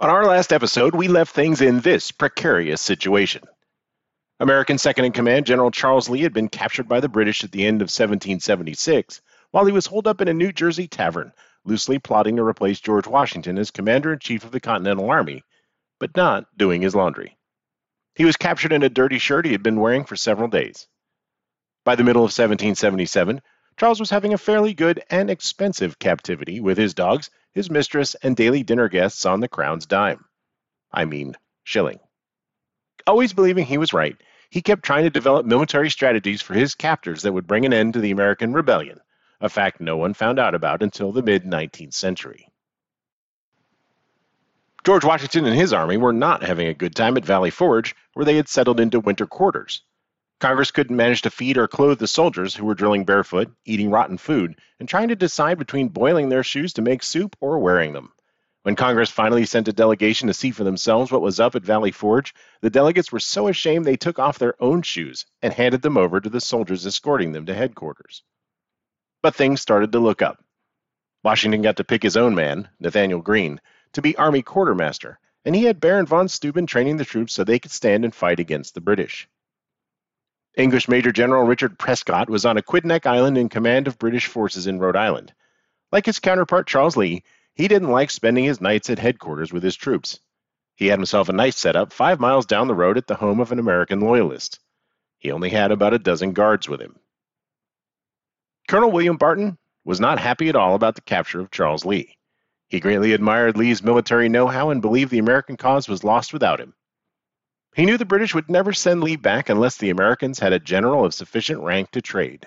On our last episode, we left things in this precarious situation. American second in command General Charles Lee had been captured by the British at the end of 1776 while he was holed up in a New Jersey tavern, loosely plotting to replace George Washington as commander in chief of the Continental Army, but not doing his laundry. He was captured in a dirty shirt he had been wearing for several days. By the middle of 1777, Charles was having a fairly good and expensive captivity with his dogs, his mistress, and daily dinner guests on the crown's dime. I mean, shilling. Always believing he was right, he kept trying to develop military strategies for his captors that would bring an end to the American rebellion, a fact no one found out about until the mid 19th century. George Washington and his army were not having a good time at Valley Forge, where they had settled into winter quarters. Congress couldn't manage to feed or clothe the soldiers who were drilling barefoot, eating rotten food, and trying to decide between boiling their shoes to make soup or wearing them. When Congress finally sent a delegation to see for themselves what was up at Valley Forge, the delegates were so ashamed they took off their own shoes and handed them over to the soldiers escorting them to headquarters. But things started to look up. Washington got to pick his own man, Nathaniel Greene, to be Army quartermaster, and he had Baron von Steuben training the troops so they could stand and fight against the British. English Major General Richard Prescott was on Aquidneck Island in command of British forces in Rhode Island. Like his counterpart Charles Lee, he didn't like spending his nights at headquarters with his troops. He had himself a nice setup five miles down the road at the home of an American loyalist. He only had about a dozen guards with him. Colonel William Barton was not happy at all about the capture of Charles Lee. He greatly admired Lee's military know how and believed the American cause was lost without him. He knew the British would never send Lee back unless the Americans had a general of sufficient rank to trade.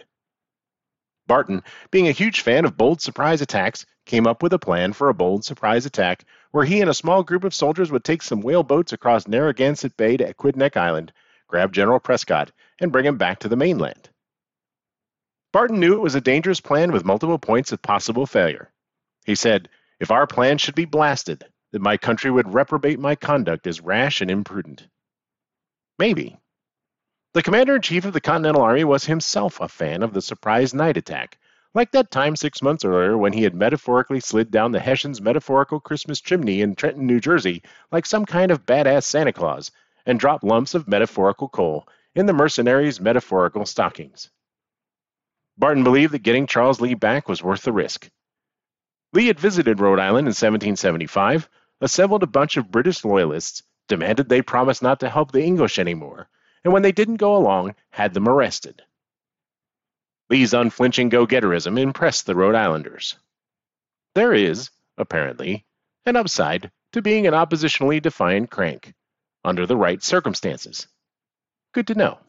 Barton, being a huge fan of bold surprise attacks, came up with a plan for a bold surprise attack where he and a small group of soldiers would take some whale boats across Narragansett Bay to Aquidneck Island, grab General Prescott, and bring him back to the mainland. Barton knew it was a dangerous plan with multiple points of possible failure. He said, If our plan should be blasted, then my country would reprobate my conduct as rash and imprudent. Maybe. The commander in chief of the Continental Army was himself a fan of the surprise night attack, like that time six months earlier when he had metaphorically slid down the Hessians' metaphorical Christmas chimney in Trenton, New Jersey, like some kind of badass Santa Claus, and dropped lumps of metaphorical coal in the mercenaries' metaphorical stockings. Barton believed that getting Charles Lee back was worth the risk. Lee had visited Rhode Island in 1775, assembled a bunch of British loyalists, demanded they promise not to help the English anymore, and when they didn't go along, had them arrested. Lee's unflinching go getterism impressed the Rhode Islanders. There is, apparently, an upside to being an oppositionally defiant crank, under the right circumstances. Good to know.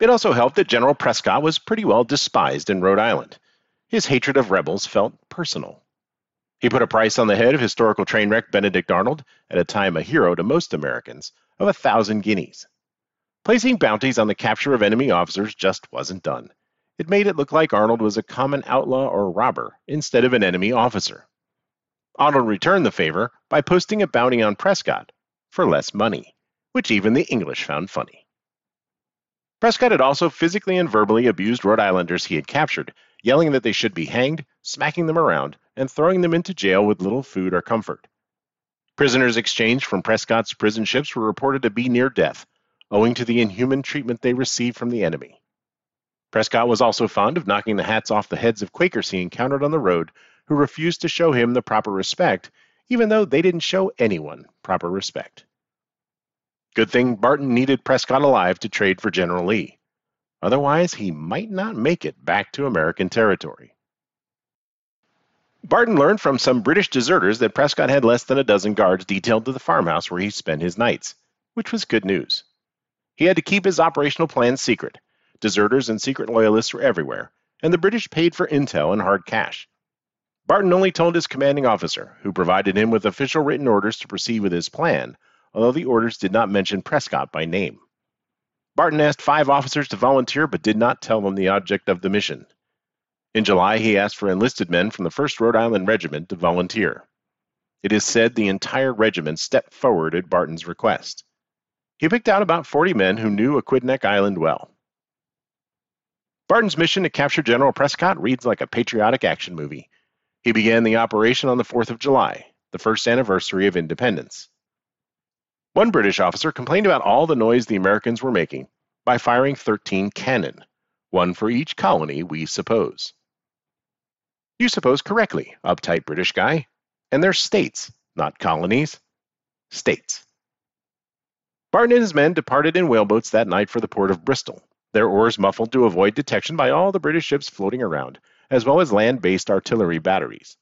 It also helped that General Prescott was pretty well despised in Rhode Island. His hatred of rebels felt personal. He put a price on the head of historical train wreck Benedict Arnold, at a time a hero to most Americans, of a thousand guineas. Placing bounties on the capture of enemy officers just wasn't done. It made it look like Arnold was a common outlaw or robber instead of an enemy officer. Arnold returned the favor by posting a bounty on Prescott for less money, which even the English found funny. Prescott had also physically and verbally abused Rhode Islanders he had captured, yelling that they should be hanged, smacking them around, and throwing them into jail with little food or comfort. Prisoners exchanged from Prescott's prison ships were reported to be near death, owing to the inhuman treatment they received from the enemy. Prescott was also fond of knocking the hats off the heads of Quakers he encountered on the road who refused to show him the proper respect, even though they didn't show anyone proper respect. Good thing Barton needed Prescott alive to trade for General Lee. Otherwise, he might not make it back to American territory. Barton learned from some British deserters that Prescott had less than a dozen guards detailed to the farmhouse where he spent his nights, which was good news. He had to keep his operational plans secret. Deserters and secret loyalists were everywhere, and the British paid for intel in hard cash. Barton only told his commanding officer, who provided him with official written orders to proceed with his plan, although the orders did not mention Prescott by name. Barton asked five officers to volunteer but did not tell them the object of the mission. In July, he asked for enlisted men from the 1st Rhode Island Regiment to volunteer. It is said the entire regiment stepped forward at Barton's request. He picked out about 40 men who knew Aquidneck Island well. Barton's mission to capture General Prescott reads like a patriotic action movie. He began the operation on the 4th of July, the first anniversary of independence. One British officer complained about all the noise the Americans were making by firing 13 cannon, one for each colony, we suppose. You suppose correctly, uptight British guy. And they're states, not colonies. States. Barton and his men departed in whaleboats that night for the port of Bristol, their oars muffled to avoid detection by all the British ships floating around, as well as land based artillery batteries.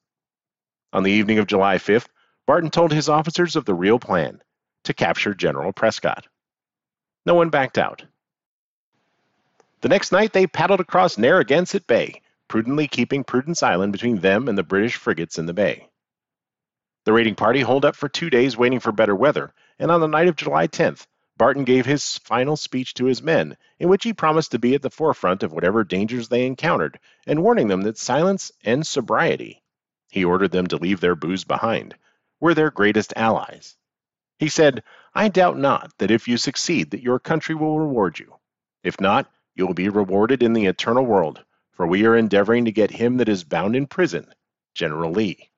On the evening of July 5th, Barton told his officers of the real plan to capture General Prescott. No one backed out. The next night, they paddled across Narragansett Bay, prudently keeping Prudence Island between them and the British frigates in the bay. The raiding party holed up for two days waiting for better weather, and on the night of July 10th, Barton gave his final speech to his men, in which he promised to be at the forefront of whatever dangers they encountered, and warning them that silence and sobriety he ordered them to leave their booze behind were their greatest allies. He said, I doubt not that if you succeed that your country will reward you. If not, you will be rewarded in the eternal world, for we are endeavoring to get him that is bound in prison, General Lee.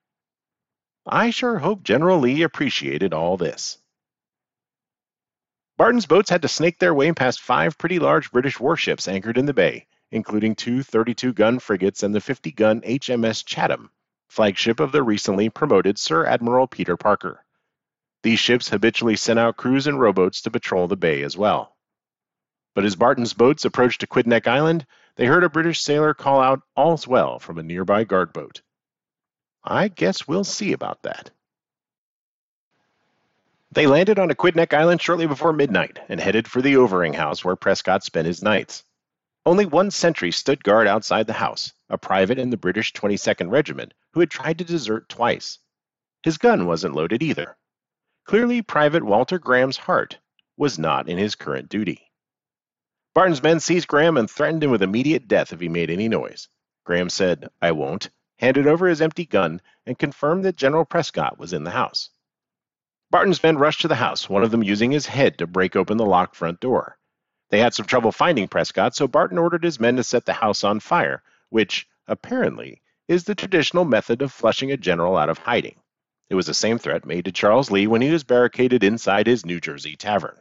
I sure hope General Lee appreciated all this. Barton's boats had to snake their way past five pretty large British warships anchored in the bay, including two 32 gun frigates and the 50 gun HMS Chatham, flagship of the recently promoted Sir Admiral Peter Parker. These ships habitually sent out crews and rowboats to patrol the bay as well. But as Barton's boats approached Aquidneck Island, they heard a British sailor call out, All's well, from a nearby guard boat. I guess we'll see about that. They landed on Aquidneck Island shortly before midnight and headed for the Overing House where Prescott spent his nights. Only one sentry stood guard outside the house, a private in the British 22nd Regiment who had tried to desert twice. His gun wasn't loaded either. Clearly, Private Walter Graham's heart was not in his current duty. Barton's men seized Graham and threatened him with immediate death if he made any noise. Graham said, I won't, handed over his empty gun, and confirmed that General Prescott was in the house. Barton's men rushed to the house, one of them using his head to break open the locked front door. They had some trouble finding Prescott, so Barton ordered his men to set the house on fire, which, apparently, is the traditional method of flushing a general out of hiding. It was the same threat made to Charles Lee when he was barricaded inside his New Jersey tavern.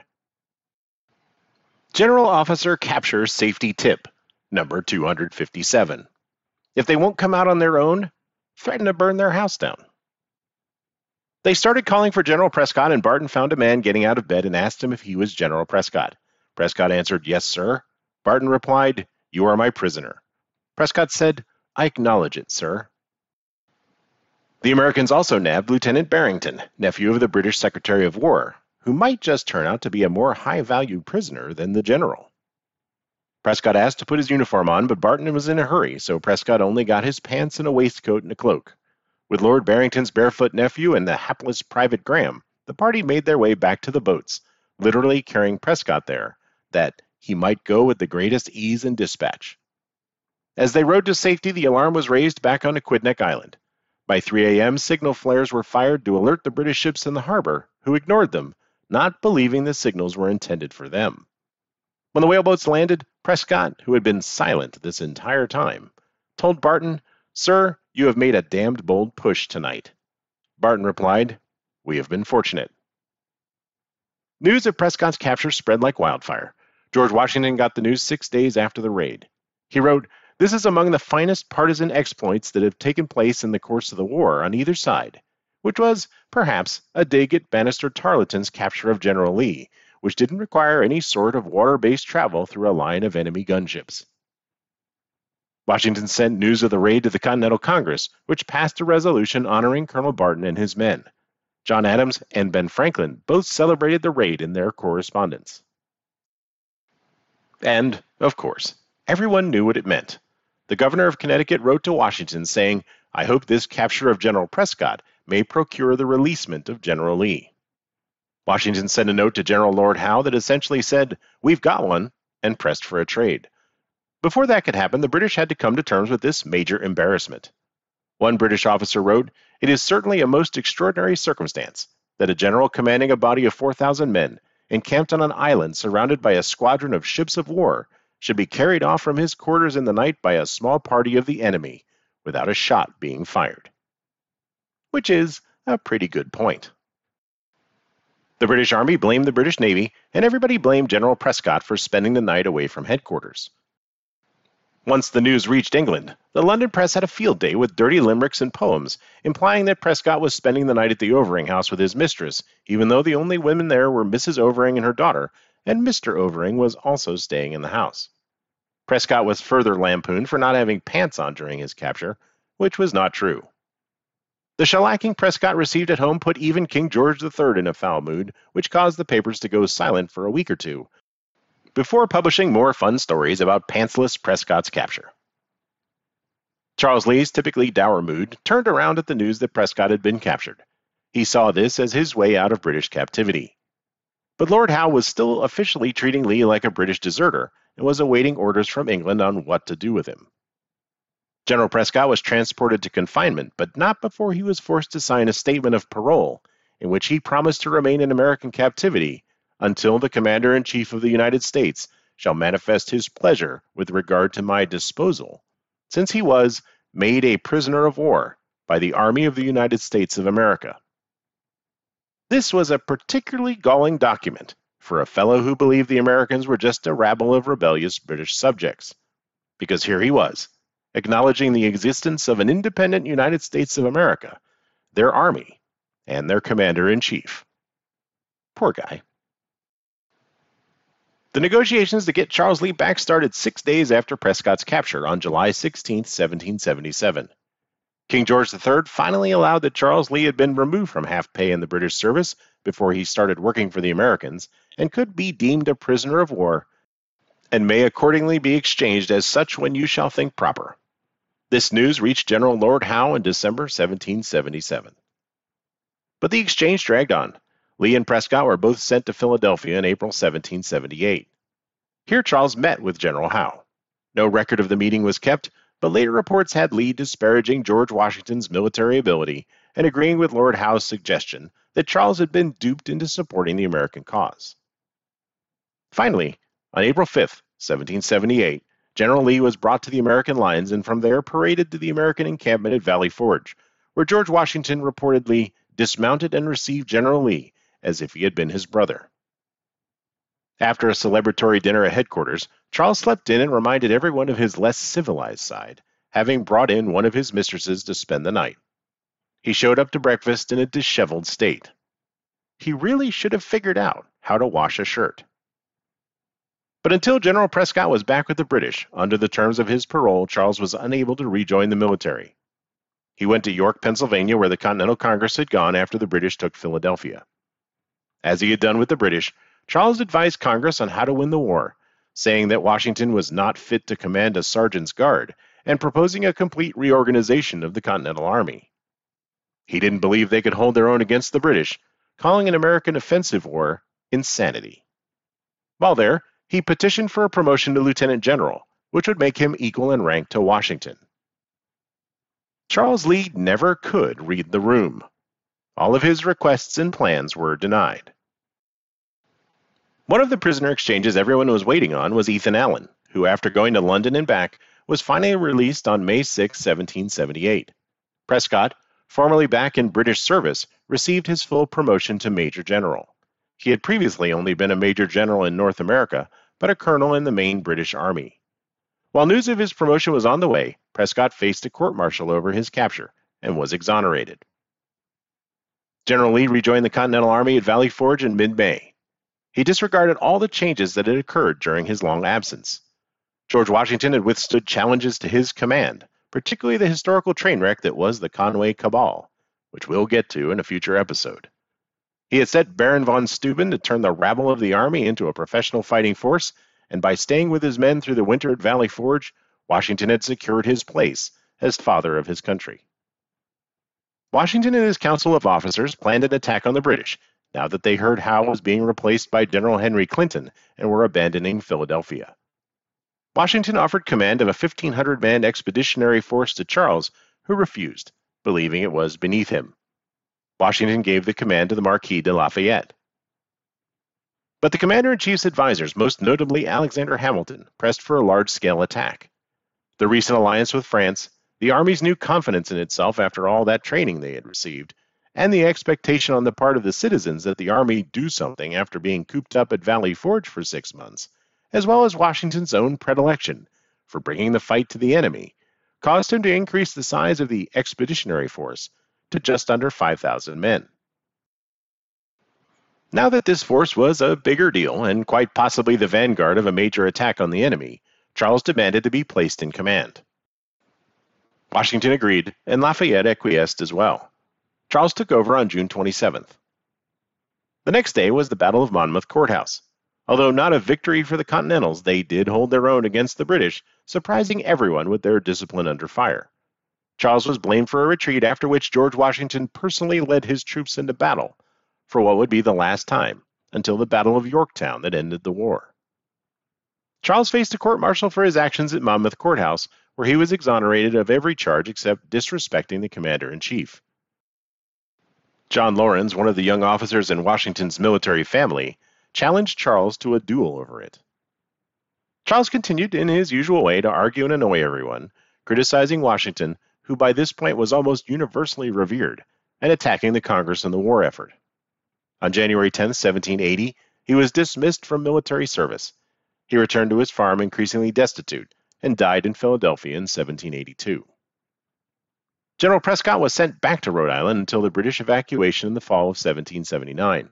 General Officer captures safety tip, number 257. If they won't come out on their own, threaten to burn their house down. They started calling for General Prescott, and Barton found a man getting out of bed and asked him if he was General Prescott. Prescott answered, Yes, sir. Barton replied, You are my prisoner. Prescott said, I acknowledge it, sir. The Americans also nabbed Lieutenant Barrington, nephew of the British Secretary of War, who might just turn out to be a more high value prisoner than the general. Prescott asked to put his uniform on, but Barton was in a hurry, so Prescott only got his pants and a waistcoat and a cloak. With Lord Barrington's barefoot nephew and the hapless Private Graham, the party made their way back to the boats, literally carrying Prescott there, that he might go with the greatest ease and dispatch. As they rode to safety, the alarm was raised back on Aquidneck Island. By 3 a.m., signal flares were fired to alert the British ships in the harbor, who ignored them, not believing the signals were intended for them. When the whaleboats landed, Prescott, who had been silent this entire time, told Barton, Sir, you have made a damned bold push tonight. Barton replied, We have been fortunate. News of Prescott's capture spread like wildfire. George Washington got the news six days after the raid. He wrote, This is among the finest partisan exploits that have taken place in the course of the war on either side, which was, perhaps, a dig at Banastre Tarleton's capture of General Lee, which didn't require any sort of water based travel through a line of enemy gunships. Washington sent news of the raid to the Continental Congress, which passed a resolution honoring Colonel Barton and his men. John Adams and Ben Franklin both celebrated the raid in their correspondence. And, of course, everyone knew what it meant. The governor of Connecticut wrote to Washington saying, I hope this capture of General Prescott may procure the releasement of General Lee. Washington sent a note to General Lord Howe that essentially said, We've got one, and pressed for a trade. Before that could happen, the British had to come to terms with this major embarrassment. One British officer wrote, It is certainly a most extraordinary circumstance that a general commanding a body of 4,000 men, encamped on an island surrounded by a squadron of ships of war, should be carried off from his quarters in the night by a small party of the enemy, without a shot being fired. Which is a pretty good point. The British Army blamed the British Navy, and everybody blamed General Prescott for spending the night away from headquarters. Once the news reached England, the London press had a field day with dirty limericks and poems, implying that Prescott was spending the night at the Overing house with his mistress, even though the only women there were Mrs. Overing and her daughter, and Mr. Overing was also staying in the house. Prescott was further lampooned for not having pants on during his capture, which was not true. The shellacking Prescott received at home put even King George III in a foul mood, which caused the papers to go silent for a week or two, before publishing more fun stories about pantsless Prescott's capture. Charles Lee's typically dour mood turned around at the news that Prescott had been captured. He saw this as his way out of British captivity. But Lord Howe was still officially treating Lee like a British deserter and was awaiting orders from England on what to do with him. General Prescott was transported to confinement, but not before he was forced to sign a statement of parole in which he promised to remain in American captivity until the Commander in Chief of the United States shall manifest his pleasure with regard to my disposal, since he was made a prisoner of war by the Army of the United States of America. This was a particularly galling document for a fellow who believed the Americans were just a rabble of rebellious British subjects, because here he was acknowledging the existence of an independent United States of America, their army, and their commander in chief. Poor guy. The negotiations to get Charles Lee back started six days after Prescott's capture on July 16, 1777. King George III finally allowed that Charles Lee had been removed from half pay in the British service before he started working for the Americans and could be deemed a prisoner of war and may accordingly be exchanged as such when you shall think proper. This news reached General Lord Howe in December 1777. But the exchange dragged on. Lee and Prescott were both sent to Philadelphia in April 1778. Here Charles met with General Howe. No record of the meeting was kept, but later reports had Lee disparaging George Washington's military ability and agreeing with Lord Howe's suggestion that Charles had been duped into supporting the American cause. Finally, on April 5, 1778, General Lee was brought to the American lines and from there paraded to the American encampment at Valley Forge, where George Washington reportedly dismounted and received General Lee as if he had been his brother. After a celebratory dinner at headquarters, Charles slept in and reminded everyone of his less civilized side, having brought in one of his mistresses to spend the night. He showed up to breakfast in a disheveled state. He really should have figured out how to wash a shirt. But until General Prescott was back with the British, under the terms of his parole, Charles was unable to rejoin the military. He went to York, Pennsylvania, where the Continental Congress had gone after the British took Philadelphia. As he had done with the British, Charles advised Congress on how to win the war, saying that Washington was not fit to command a sergeant's guard, and proposing a complete reorganization of the Continental Army. He didn't believe they could hold their own against the British, calling an American offensive war insanity. While there, he petitioned for a promotion to lieutenant general, which would make him equal in rank to Washington. Charles Lee never could read the room. All of his requests and plans were denied. One of the prisoner exchanges everyone was waiting on was Ethan Allen, who, after going to London and back, was finally released on May 6, 1778. Prescott, formerly back in British service, received his full promotion to Major General. He had previously only been a Major General in North America, but a colonel in the main British Army. While news of his promotion was on the way, Prescott faced a court martial over his capture and was exonerated. General Lee rejoined the Continental Army at Valley Forge in mid May. He disregarded all the changes that had occurred during his long absence. George Washington had withstood challenges to his command, particularly the historical train wreck that was the Conway Cabal, which we'll get to in a future episode. He had set Baron von Steuben to turn the rabble of the army into a professional fighting force, and by staying with his men through the winter at Valley Forge, Washington had secured his place as father of his country. Washington and his council of officers planned an attack on the British now that they heard Howe was being replaced by General Henry Clinton and were abandoning Philadelphia. Washington offered command of a 1,500 man expeditionary force to Charles, who refused, believing it was beneath him. Washington gave the command to the Marquis de Lafayette. But the commander in chief's advisers, most notably Alexander Hamilton, pressed for a large scale attack. The recent alliance with France, the Army's new confidence in itself after all that training they had received, and the expectation on the part of the citizens that the Army do something after being cooped up at Valley Forge for six months, as well as Washington's own predilection for bringing the fight to the enemy, caused him to increase the size of the expeditionary force to just under 5,000 men. Now that this force was a bigger deal and quite possibly the vanguard of a major attack on the enemy, Charles demanded to be placed in command. Washington agreed, and Lafayette acquiesced as well. Charles took over on June 27th. The next day was the Battle of Monmouth Courthouse. Although not a victory for the Continentals, they did hold their own against the British, surprising everyone with their discipline under fire. Charles was blamed for a retreat, after which George Washington personally led his troops into battle for what would be the last time until the Battle of Yorktown that ended the war. Charles faced a court martial for his actions at Monmouth Courthouse, where he was exonerated of every charge except disrespecting the commander in chief. John Laurens, one of the young officers in Washington's military family, challenged Charles to a duel over it. Charles continued in his usual way to argue and annoy everyone, criticizing Washington, who by this point was almost universally revered, and attacking the Congress and the war effort. On January 10, 1780, he was dismissed from military service. He returned to his farm increasingly destitute and died in Philadelphia in 1782. General Prescott was sent back to Rhode Island until the British evacuation in the fall of 1779.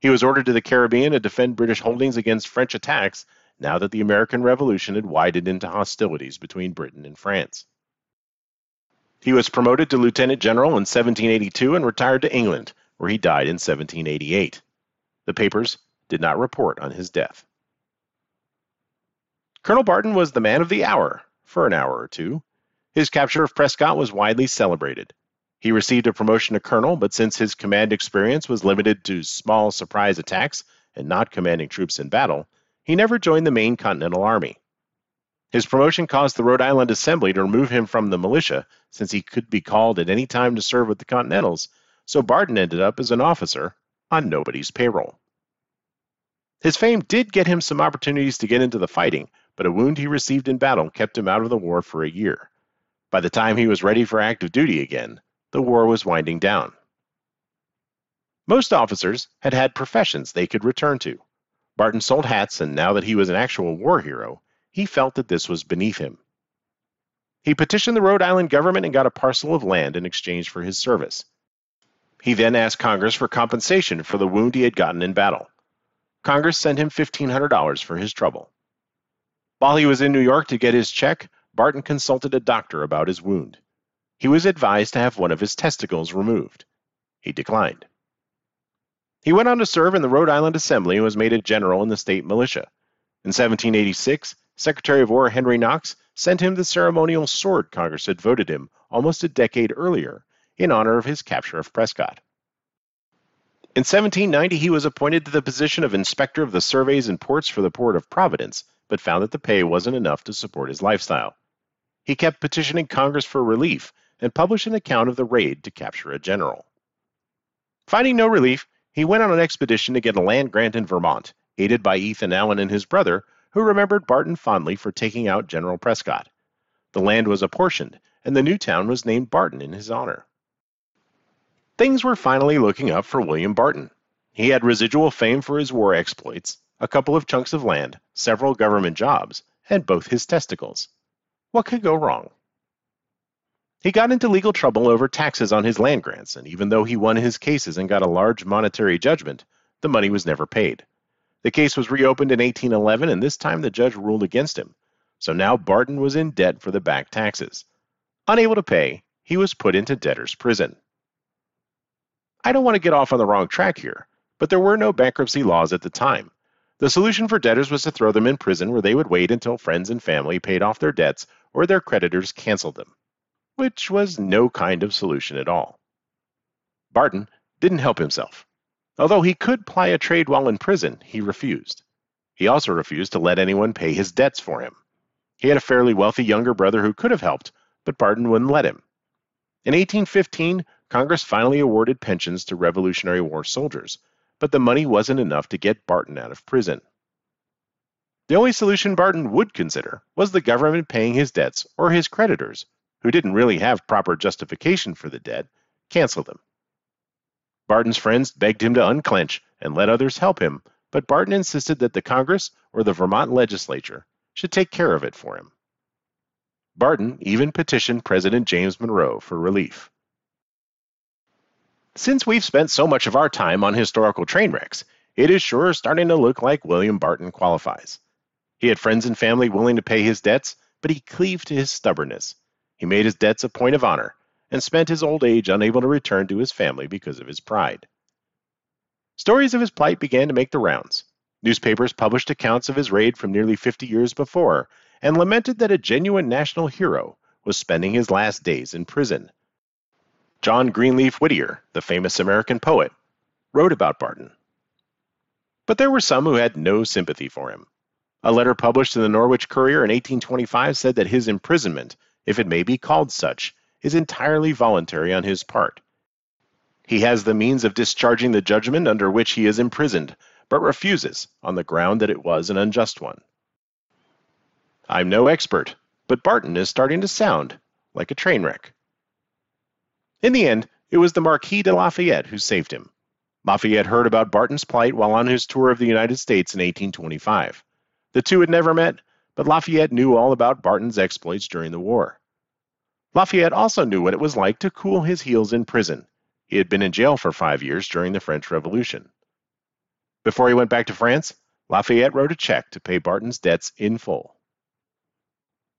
He was ordered to the Caribbean to defend British holdings against French attacks now that the American Revolution had widened into hostilities between Britain and France. He was promoted to lieutenant general in 1782 and retired to England, where he died in 1788. The papers did not report on his death. Colonel Barton was the man of the hour for an hour or two. His capture of Prescott was widely celebrated. He received a promotion to colonel, but since his command experience was limited to small surprise attacks and not commanding troops in battle, he never joined the main Continental Army. His promotion caused the Rhode Island Assembly to remove him from the militia, since he could be called at any time to serve with the Continentals, so Barton ended up as an officer on nobody's payroll. His fame did get him some opportunities to get into the fighting, but a wound he received in battle kept him out of the war for a year. By the time he was ready for active duty again, the war was winding down. Most officers had had professions they could return to. Barton sold hats, and now that he was an actual war hero, he felt that this was beneath him. He petitioned the Rhode Island government and got a parcel of land in exchange for his service. He then asked Congress for compensation for the wound he had gotten in battle. Congress sent him $1,500 for his trouble. While he was in New York to get his check, Barton consulted a doctor about his wound. He was advised to have one of his testicles removed. He declined. He went on to serve in the Rhode Island Assembly and was made a general in the state militia. In 1786, Secretary of War Henry Knox sent him the ceremonial sword Congress had voted him almost a decade earlier in honor of his capture of Prescott. In 1790, he was appointed to the position of Inspector of the Surveys and Ports for the Port of Providence, but found that the pay wasn't enough to support his lifestyle. He kept petitioning Congress for relief and published an account of the raid to capture a general. Finding no relief, he went on an expedition to get a land grant in Vermont, aided by Ethan Allen and his brother, who remembered Barton fondly for taking out General Prescott. The land was apportioned, and the new town was named Barton in his honor. Things were finally looking up for William Barton. He had residual fame for his war exploits, a couple of chunks of land, several government jobs, and both his testicles. What could go wrong? He got into legal trouble over taxes on his land grants, and even though he won his cases and got a large monetary judgment, the money was never paid. The case was reopened in 1811, and this time the judge ruled against him. So now Barton was in debt for the back taxes. Unable to pay, he was put into debtor's prison. I don't want to get off on the wrong track here, but there were no bankruptcy laws at the time. The solution for debtors was to throw them in prison where they would wait until friends and family paid off their debts or their creditors canceled them, which was no kind of solution at all. Barton didn't help himself. Although he could ply a trade while in prison, he refused. He also refused to let anyone pay his debts for him. He had a fairly wealthy younger brother who could have helped, but Barton wouldn't let him. In 1815, Congress finally awarded pensions to Revolutionary War soldiers, but the money wasn't enough to get Barton out of prison. The only solution Barton would consider was the government paying his debts or his creditors, who didn't really have proper justification for the debt, cancel them. Barton's friends begged him to unclench and let others help him, but Barton insisted that the Congress or the Vermont legislature should take care of it for him. Barton even petitioned President James Monroe for relief. Since we've spent so much of our time on historical train wrecks, it is sure starting to look like William Barton qualifies. He had friends and family willing to pay his debts, but he cleaved to his stubbornness. He made his debts a point of honor and spent his old age unable to return to his family because of his pride. Stories of his plight began to make the rounds. Newspapers published accounts of his raid from nearly 50 years before and lamented that a genuine national hero was spending his last days in prison. John Greenleaf Whittier, the famous American poet, wrote about Barton. But there were some who had no sympathy for him. A letter published in the Norwich Courier in 1825 said that his imprisonment, if it may be called such, is entirely voluntary on his part. He has the means of discharging the judgment under which he is imprisoned, but refuses on the ground that it was an unjust one. I'm no expert, but Barton is starting to sound like a train wreck. In the end, it was the Marquis de Lafayette who saved him. Lafayette heard about Barton's plight while on his tour of the United States in 1825. The two had never met, but Lafayette knew all about Barton's exploits during the war. Lafayette also knew what it was like to cool his heels in prison. He had been in jail for five years during the French Revolution. Before he went back to France, Lafayette wrote a check to pay Barton's debts in full.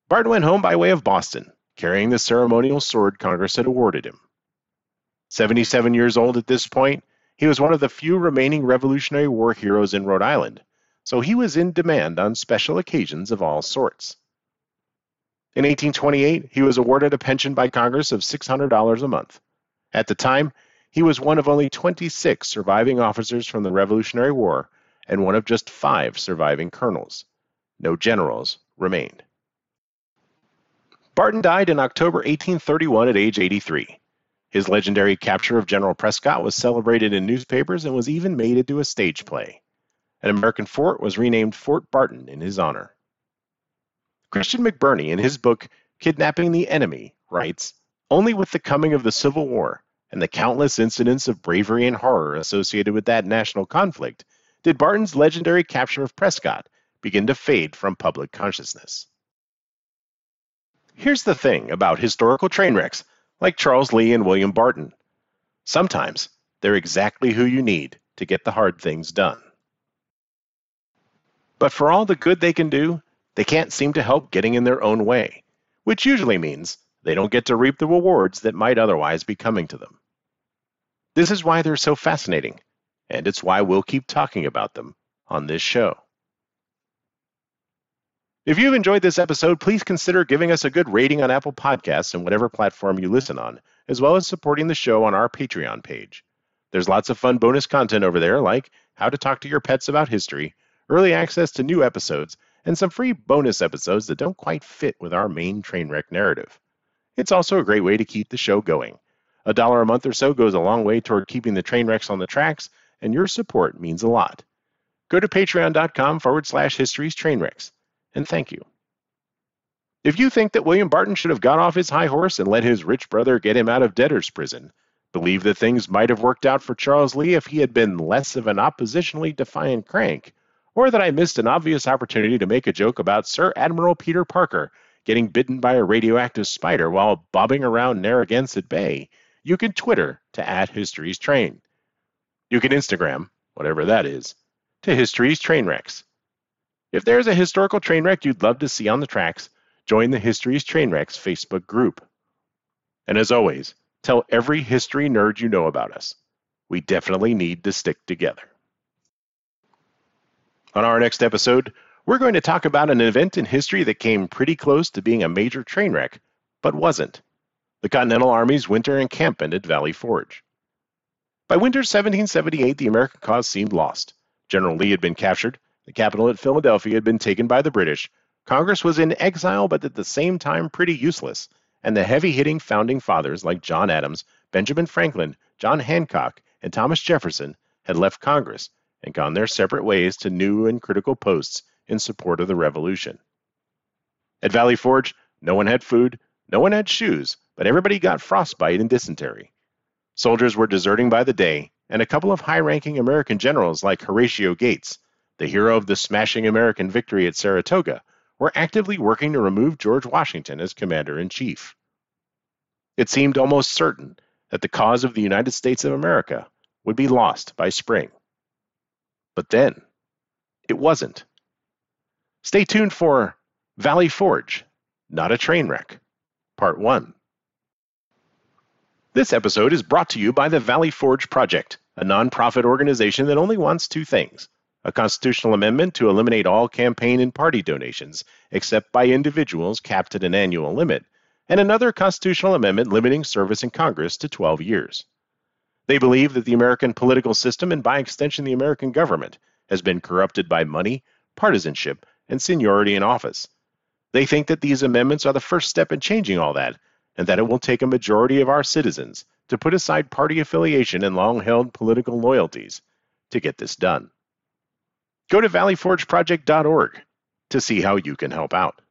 Barton went home by way of Boston, carrying the ceremonial sword Congress had awarded him. 77 years old at this point, he was one of the few remaining Revolutionary War heroes in Rhode Island, so he was in demand on special occasions of all sorts. In 1828, he was awarded a pension by Congress of $600 a month. At the time, he was one of only 26 surviving officers from the Revolutionary War and one of just five surviving colonels. No generals remained. Barton died in October 1831 at age 83. His legendary capture of General Prescott was celebrated in newspapers and was even made into a stage play. An American fort was renamed Fort Barton in his honor. Christian McBurney, in his book Kidnapping the Enemy, writes Only with the coming of the Civil War and the countless incidents of bravery and horror associated with that national conflict did Barton's legendary capture of Prescott begin to fade from public consciousness. Here's the thing about historical train wrecks like Charles Lee and William Barton. Sometimes they're exactly who you need to get the hard things done. But for all the good they can do, they can't seem to help getting in their own way, which usually means they don't get to reap the rewards that might otherwise be coming to them. This is why they're so fascinating, and it's why we'll keep talking about them on this show. If you've enjoyed this episode, please consider giving us a good rating on Apple Podcasts and whatever platform you listen on, as well as supporting the show on our Patreon page. There's lots of fun bonus content over there, like how to talk to your pets about history, early access to new episodes, and some free bonus episodes that don't quite fit with our main train wreck narrative. It's also a great way to keep the show going. A dollar a month or so goes a long way toward keeping the train wrecks on the tracks, and your support means a lot. Go to patreon.com forward slash histories train wrecks and thank you. If you think that William Barton should have got off his high horse and let his rich brother get him out of debtor's prison, believe that things might have worked out for Charles Lee if he had been less of an oppositionally defiant crank, or that I missed an obvious opportunity to make a joke about Sir Admiral Peter Parker getting bitten by a radioactive spider while bobbing around Narragansett Bay, you can Twitter to at History's Train. You can Instagram, whatever that is, to History's Train Wrecks. If there's a historical train wreck you'd love to see on the tracks, join the History's Train Wrecks Facebook group. And as always, tell every history nerd you know about us. We definitely need to stick together. On our next episode, we're going to talk about an event in history that came pretty close to being a major train wreck, but wasn't the Continental Army's winter encampment at Valley Forge. By winter 1778, the American cause seemed lost. General Lee had been captured, the capital at Philadelphia had been taken by the British. Congress was in exile, but at the same time pretty useless. And the heavy hitting founding fathers like John Adams, Benjamin Franklin, John Hancock, and Thomas Jefferson had left Congress and gone their separate ways to new and critical posts in support of the Revolution. At Valley Forge, no one had food, no one had shoes, but everybody got frostbite and dysentery. Soldiers were deserting by the day, and a couple of high ranking American generals like Horatio Gates, the hero of the smashing American victory at Saratoga, were actively working to remove George Washington as commander in chief. It seemed almost certain that the cause of the United States of America would be lost by spring. But then, it wasn't. Stay tuned for Valley Forge, Not a Train Wreck, Part 1. This episode is brought to you by the Valley Forge Project, a nonprofit organization that only wants two things a constitutional amendment to eliminate all campaign and party donations, except by individuals capped at an annual limit, and another constitutional amendment limiting service in Congress to 12 years. They believe that the American political system, and by extension the American government, has been corrupted by money, partisanship, and seniority in office. They think that these amendments are the first step in changing all that, and that it will take a majority of our citizens to put aside party affiliation and long held political loyalties to get this done. Go to valleyforgeproject.org to see how you can help out.